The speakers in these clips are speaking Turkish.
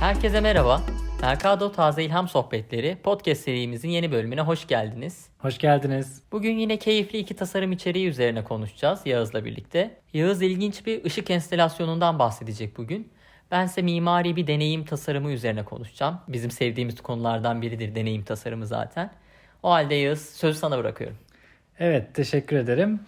Herkese merhaba. Mercado Taze İlham Sohbetleri podcast serimizin yeni bölümüne hoş geldiniz. Hoş geldiniz. Bugün yine keyifli iki tasarım içeriği üzerine konuşacağız Yağız'la birlikte. Yağız ilginç bir ışık enstelasyonundan bahsedecek bugün. Ben ise mimari bir deneyim tasarımı üzerine konuşacağım. Bizim sevdiğimiz konulardan biridir deneyim tasarımı zaten. O halde Yağız sözü sana bırakıyorum. Evet teşekkür ederim.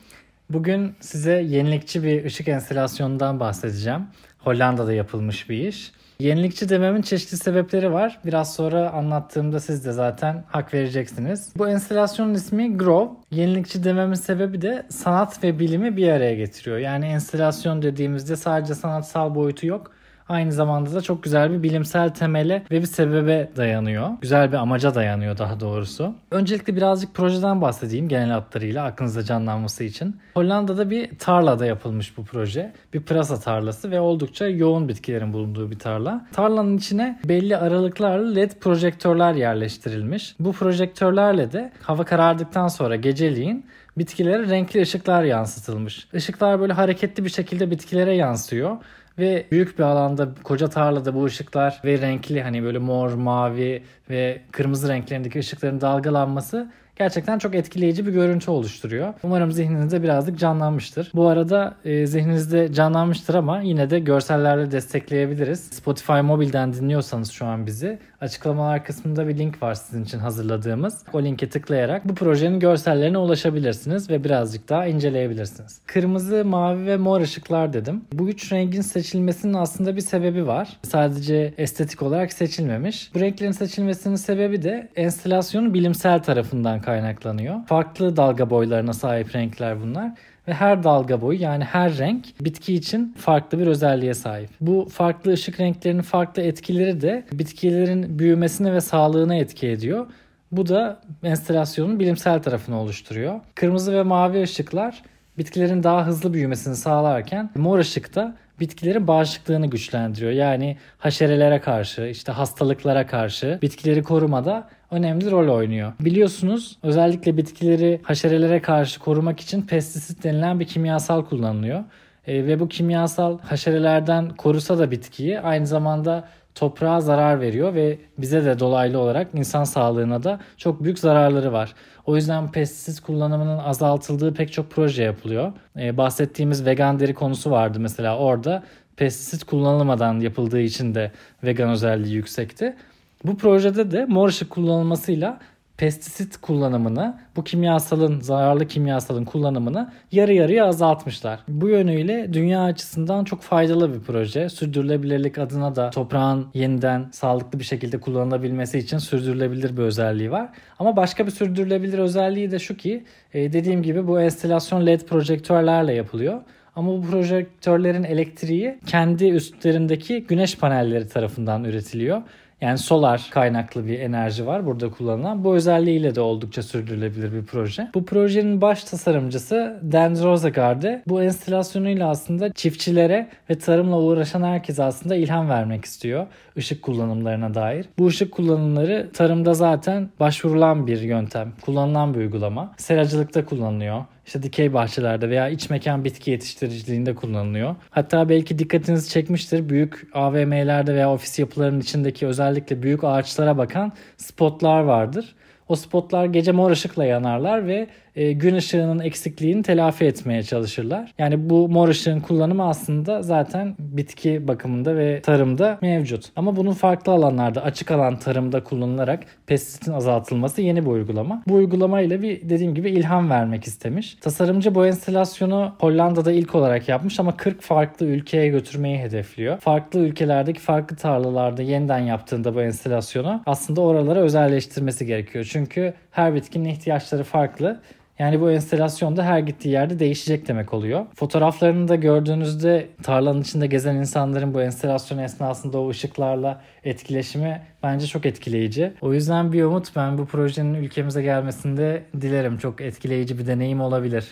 Bugün size yenilikçi bir ışık enstelasyonundan bahsedeceğim. Hollanda'da yapılmış bir iş. Yenilikçi dememin çeşitli sebepleri var. Biraz sonra anlattığımda siz de zaten hak vereceksiniz. Bu enstelasyonun ismi Grove. Yenilikçi dememin sebebi de sanat ve bilimi bir araya getiriyor. Yani enstelasyon dediğimizde sadece sanatsal boyutu yok aynı zamanda da çok güzel bir bilimsel temele ve bir sebebe dayanıyor. Güzel bir amaca dayanıyor daha doğrusu. Öncelikle birazcık projeden bahsedeyim genel hatlarıyla aklınızda canlanması için. Hollanda'da bir tarlada yapılmış bu proje. Bir pırasa tarlası ve oldukça yoğun bitkilerin bulunduğu bir tarla. Tarlanın içine belli aralıklarla led projektörler yerleştirilmiş. Bu projektörlerle de hava karardıktan sonra geceliğin bitkilere renkli ışıklar yansıtılmış. Işıklar böyle hareketli bir şekilde bitkilere yansıyor ve büyük bir alanda koca tarlada bu ışıklar ve renkli hani böyle mor, mavi ve kırmızı renklerindeki ışıkların dalgalanması gerçekten çok etkileyici bir görüntü oluşturuyor. Umarım zihninizde birazcık canlanmıştır. Bu arada e, zihninizde canlanmıştır ama yine de görsellerle destekleyebiliriz. Spotify mobilden dinliyorsanız şu an bizi açıklamalar kısmında bir link var sizin için hazırladığımız. O linke tıklayarak bu projenin görsellerine ulaşabilirsiniz ve birazcık daha inceleyebilirsiniz. Kırmızı, mavi ve mor ışıklar dedim. Bu üç rengin seçilmesinin aslında bir sebebi var. Sadece estetik olarak seçilmemiş. Bu renklerin seçilmesinin sebebi de enstelasyonun bilimsel tarafından kaynaklanıyor. Farklı dalga boylarına sahip renkler bunlar ve her dalga boyu yani her renk bitki için farklı bir özelliğe sahip. Bu farklı ışık renklerinin farklı etkileri de bitkilerin büyümesine ve sağlığına etki ediyor. Bu da enstelasyonun bilimsel tarafını oluşturuyor. Kırmızı ve mavi ışıklar bitkilerin daha hızlı büyümesini sağlarken mor ışık da bitkilerin bağışıklığını güçlendiriyor. Yani haşerelere karşı, işte hastalıklara karşı bitkileri korumada önemli rol oynuyor. Biliyorsunuz özellikle bitkileri haşerelere karşı korumak için pestisit denilen bir kimyasal kullanılıyor. E, ve bu kimyasal haşerelerden korusa da bitkiyi aynı zamanda toprağa zarar veriyor ve bize de dolaylı olarak insan sağlığına da çok büyük zararları var. O yüzden pestisit kullanımının azaltıldığı pek çok proje yapılıyor. Ee, bahsettiğimiz vegan deri konusu vardı mesela orada pestisit kullanılmadan yapıldığı için de vegan özelliği yüksekti. Bu projede de mor ışık kullanılmasıyla pestisit kullanımını, bu kimyasalın, zararlı kimyasalın kullanımını yarı yarıya azaltmışlar. Bu yönüyle dünya açısından çok faydalı bir proje. Sürdürülebilirlik adına da toprağın yeniden sağlıklı bir şekilde kullanılabilmesi için sürdürülebilir bir özelliği var. Ama başka bir sürdürülebilir özelliği de şu ki e, dediğim gibi bu enstelasyon LED projektörlerle yapılıyor. Ama bu projektörlerin elektriği kendi üstlerindeki güneş panelleri tarafından üretiliyor. Yani solar kaynaklı bir enerji var burada kullanılan. Bu özelliğiyle de oldukça sürdürülebilir bir proje. Bu projenin baş tasarımcısı Dan Rosegaard'e bu enstelasyonuyla aslında çiftçilere ve tarımla uğraşan herkese aslında ilham vermek istiyor ışık kullanımlarına dair. Bu ışık kullanımları tarımda zaten başvurulan bir yöntem, kullanılan bir uygulama. Seracılıkta kullanılıyor işte dikey bahçelerde veya iç mekan bitki yetiştiriciliğinde kullanılıyor. Hatta belki dikkatinizi çekmiştir. Büyük AVM'lerde veya ofis yapılarının içindeki özellikle büyük ağaçlara bakan spotlar vardır. O spotlar gece mor ışıkla yanarlar ve e, gün ışığının eksikliğini telafi etmeye çalışırlar. Yani bu mor ışığın kullanımı aslında zaten bitki bakımında ve tarımda mevcut. Ama bunun farklı alanlarda açık alan tarımda kullanılarak pestisitin azaltılması yeni bir uygulama. Bu uygulamayla bir dediğim gibi ilham vermek istemiş. Tasarımcı bu enstelasyonu Hollanda'da ilk olarak yapmış ama 40 farklı ülkeye götürmeyi hedefliyor. Farklı ülkelerdeki farklı tarlalarda yeniden yaptığında bu enstelasyonu aslında oralara özelleştirmesi gerekiyor. Çünkü her bitkinin ihtiyaçları farklı yani bu enstelasyonda her gittiği yerde değişecek demek oluyor. Fotoğraflarını da gördüğünüzde tarlanın içinde gezen insanların bu enstelasyon esnasında o ışıklarla etkileşimi bence çok etkileyici. O yüzden bir umut ben bu projenin ülkemize gelmesinde dilerim. Çok etkileyici bir deneyim olabilir.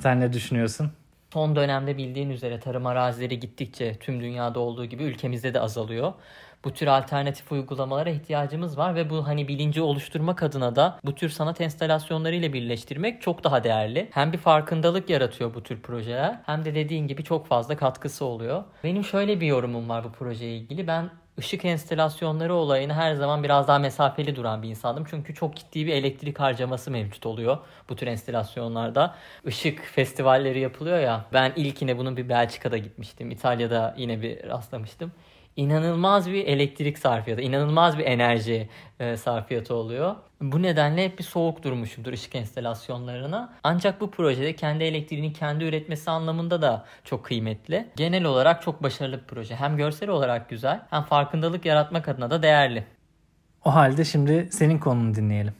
Sen ne düşünüyorsun? Son dönemde bildiğin üzere tarım arazileri gittikçe tüm dünyada olduğu gibi ülkemizde de azalıyor. Bu tür alternatif uygulamalara ihtiyacımız var ve bu hani bilinci oluşturmak adına da bu tür sanat enstalasyonları ile birleştirmek çok daha değerli. Hem bir farkındalık yaratıyor bu tür projeler hem de dediğin gibi çok fazla katkısı oluyor. Benim şöyle bir yorumum var bu projeye ilgili. Ben ışık enstelasyonları olayını her zaman biraz daha mesafeli duran bir insandım. Çünkü çok ciddi bir elektrik harcaması mevcut oluyor bu tür enstelasyonlarda. Işık festivalleri yapılıyor ya. Ben ilkine bunun bir Belçika'da gitmiştim. İtalya'da yine bir rastlamıştım inanılmaz bir elektrik sarfiyatı, inanılmaz bir enerji e, sarfiyatı oluyor. Bu nedenle hep bir soğuk durmuşumdur ışık enstelasyonlarına. Ancak bu projede kendi elektriğini kendi üretmesi anlamında da çok kıymetli. Genel olarak çok başarılı bir proje. Hem görsel olarak güzel hem farkındalık yaratmak adına da değerli. O halde şimdi senin konunu dinleyelim.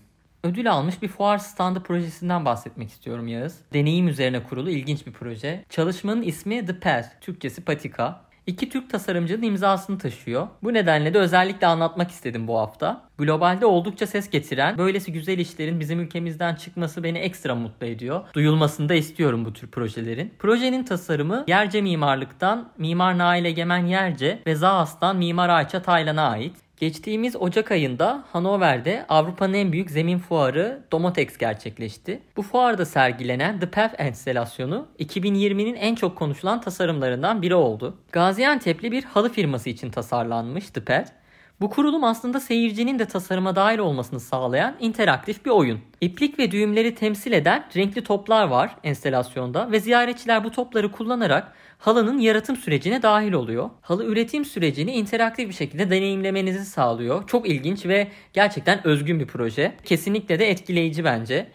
Ödül almış bir fuar standı projesinden bahsetmek istiyorum Yağız. Deneyim üzerine kurulu ilginç bir proje. Çalışmanın ismi The Path, Türkçesi Patika. İki Türk tasarımcının imzasını taşıyor. Bu nedenle de özellikle anlatmak istedim bu hafta. Globalde oldukça ses getiren, böylesi güzel işlerin bizim ülkemizden çıkması beni ekstra mutlu ediyor. Duyulmasını da istiyorum bu tür projelerin. Projenin tasarımı Yerce Mimarlık'tan Mimar Nail Egemen Yerce ve Zaas'tan Mimar Ayça Taylan'a ait. Geçtiğimiz Ocak ayında Hanover'de Avrupa'nın en büyük zemin fuarı Domotex gerçekleşti. Bu fuarda sergilenen The Path enstelasyonu 2020'nin en çok konuşulan tasarımlarından biri oldu. Gaziantep'li bir halı firması için tasarlanmış The Path. Bu kurulum aslında seyircinin de tasarıma dahil olmasını sağlayan interaktif bir oyun. İplik ve düğümleri temsil eden renkli toplar var enstelasyonda ve ziyaretçiler bu topları kullanarak halının yaratım sürecine dahil oluyor. Halı üretim sürecini interaktif bir şekilde deneyimlemenizi sağlıyor. Çok ilginç ve gerçekten özgün bir proje. Kesinlikle de etkileyici bence.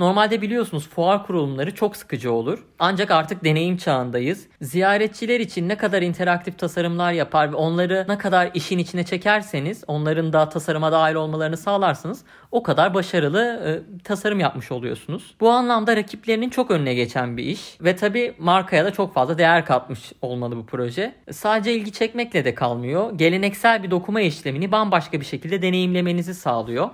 Normalde biliyorsunuz fuar kurulumları çok sıkıcı olur. Ancak artık deneyim çağındayız. Ziyaretçiler için ne kadar interaktif tasarımlar yapar ve onları ne kadar işin içine çekerseniz, onların da tasarıma dahil olmalarını sağlarsınız, o kadar başarılı e, tasarım yapmış oluyorsunuz. Bu anlamda rakiplerinin çok önüne geçen bir iş ve tabi markaya da çok fazla değer katmış olmalı bu proje. Sadece ilgi çekmekle de kalmıyor. Geleneksel bir dokuma işlemini bambaşka bir şekilde deneyimlemenizi sağlıyor.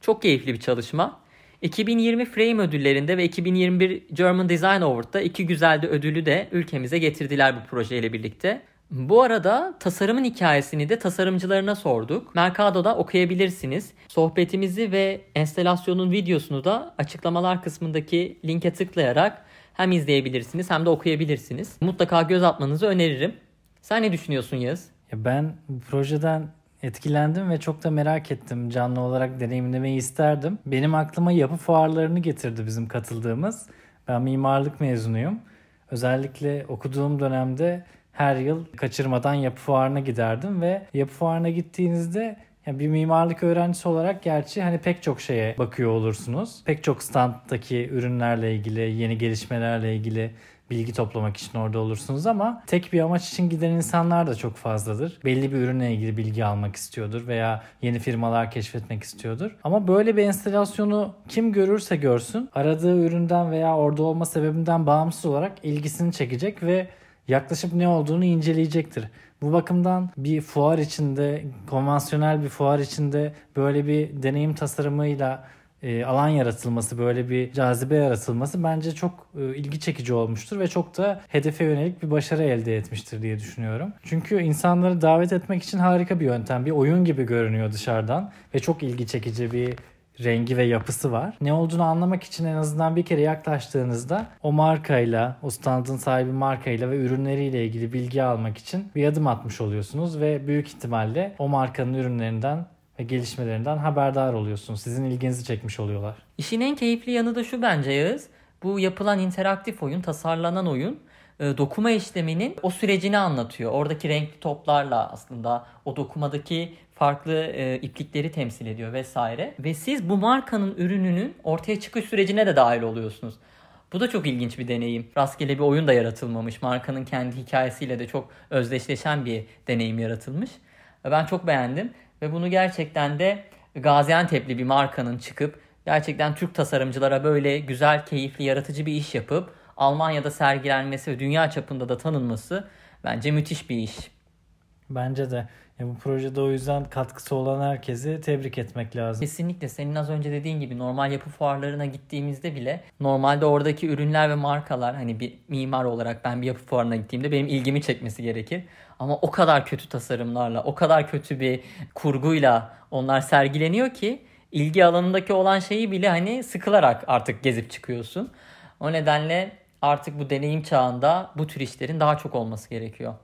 Çok keyifli bir çalışma. 2020 Frame ödüllerinde ve 2021 German Design Award'da iki güzel de ödülü de ülkemize getirdiler bu projeyle birlikte. Bu arada tasarımın hikayesini de tasarımcılarına sorduk. Mercado'da okuyabilirsiniz. Sohbetimizi ve enstelasyonun videosunu da açıklamalar kısmındaki linke tıklayarak hem izleyebilirsiniz hem de okuyabilirsiniz. Mutlaka göz atmanızı öneririm. Sen ne düşünüyorsun Yağız? Ben bu projeden etkilendim ve çok da merak ettim. Canlı olarak deneyimlemeyi isterdim. Benim aklıma yapı fuarlarını getirdi bizim katıldığımız. Ben mimarlık mezunuyum. Özellikle okuduğum dönemde her yıl kaçırmadan yapı fuarına giderdim ve yapı fuarına gittiğinizde yani bir mimarlık öğrencisi olarak gerçi hani pek çok şeye bakıyor olursunuz. Pek çok standdaki ürünlerle ilgili, yeni gelişmelerle ilgili bilgi toplamak için orada olursunuz ama tek bir amaç için giden insanlar da çok fazladır. Belli bir ürünle ilgili bilgi almak istiyordur veya yeni firmalar keşfetmek istiyordur. Ama böyle bir enstalasyonu kim görürse görsün aradığı üründen veya orada olma sebebinden bağımsız olarak ilgisini çekecek ve yaklaşıp ne olduğunu inceleyecektir. Bu bakımdan bir fuar içinde, konvansiyonel bir fuar içinde böyle bir deneyim tasarımıyla e, alan yaratılması, böyle bir cazibe yaratılması bence çok e, ilgi çekici olmuştur ve çok da hedefe yönelik bir başarı elde etmiştir diye düşünüyorum. Çünkü insanları davet etmek için harika bir yöntem. Bir oyun gibi görünüyor dışarıdan ve çok ilgi çekici bir rengi ve yapısı var. Ne olduğunu anlamak için en azından bir kere yaklaştığınızda o markayla, o standın sahibi markayla ve ürünleriyle ilgili bilgi almak için bir adım atmış oluyorsunuz ve büyük ihtimalle o markanın ürünlerinden ve gelişmelerinden haberdar oluyorsunuz. Sizin ilginizi çekmiş oluyorlar. İşin en keyifli yanı da şu bence Yağız. Bu yapılan interaktif oyun, tasarlanan oyun e, dokuma işleminin o sürecini anlatıyor. Oradaki renkli toplarla aslında o dokumadaki farklı e, iplikleri temsil ediyor vesaire. Ve siz bu markanın ürününün ortaya çıkış sürecine de dahil oluyorsunuz. Bu da çok ilginç bir deneyim. Rastgele bir oyun da yaratılmamış. Markanın kendi hikayesiyle de çok özdeşleşen bir deneyim yaratılmış. Ben çok beğendim. Ve bunu gerçekten de Gaziantep'li bir markanın çıkıp gerçekten Türk tasarımcılara böyle güzel, keyifli, yaratıcı bir iş yapıp Almanya'da sergilenmesi ve dünya çapında da tanınması bence müthiş bir iş. Bence de. Ya bu projede o yüzden katkısı olan herkesi tebrik etmek lazım. Kesinlikle senin az önce dediğin gibi normal yapı fuarlarına gittiğimizde bile normalde oradaki ürünler ve markalar hani bir mimar olarak ben bir yapı fuarına gittiğimde benim ilgimi çekmesi gerekir. Ama o kadar kötü tasarımlarla, o kadar kötü bir kurguyla onlar sergileniyor ki ilgi alanındaki olan şeyi bile hani sıkılarak artık gezip çıkıyorsun. O nedenle artık bu deneyim çağında bu tür işlerin daha çok olması gerekiyor.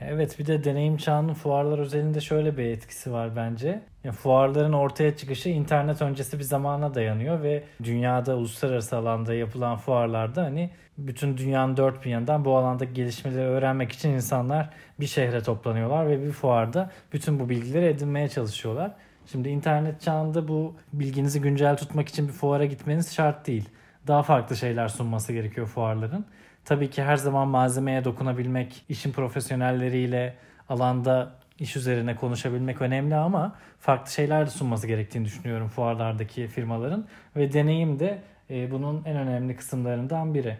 Evet bir de deneyim çağının fuarlar özelinde şöyle bir etkisi var bence. Ya, fuarların ortaya çıkışı internet öncesi bir zamana dayanıyor ve dünyada uluslararası alanda yapılan fuarlarda hani bütün dünyanın dört bir yanından bu alandaki gelişmeleri öğrenmek için insanlar bir şehre toplanıyorlar ve bir fuarda bütün bu bilgileri edinmeye çalışıyorlar. Şimdi internet çağında bu bilginizi güncel tutmak için bir fuara gitmeniz şart değil. Daha farklı şeyler sunması gerekiyor fuarların. Tabii ki her zaman malzemeye dokunabilmek, işin profesyonelleriyle alanda iş üzerine konuşabilmek önemli ama farklı şeyler de sunması gerektiğini düşünüyorum fuarlardaki firmaların ve deneyim de e, bunun en önemli kısımlarından biri.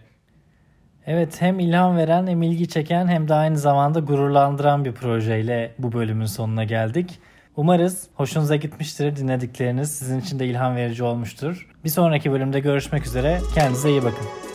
Evet hem ilham veren hem ilgi çeken hem de aynı zamanda gururlandıran bir projeyle bu bölümün sonuna geldik. Umarız hoşunuza gitmiştir dinledikleriniz sizin için de ilham verici olmuştur. Bir sonraki bölümde görüşmek üzere kendinize iyi bakın.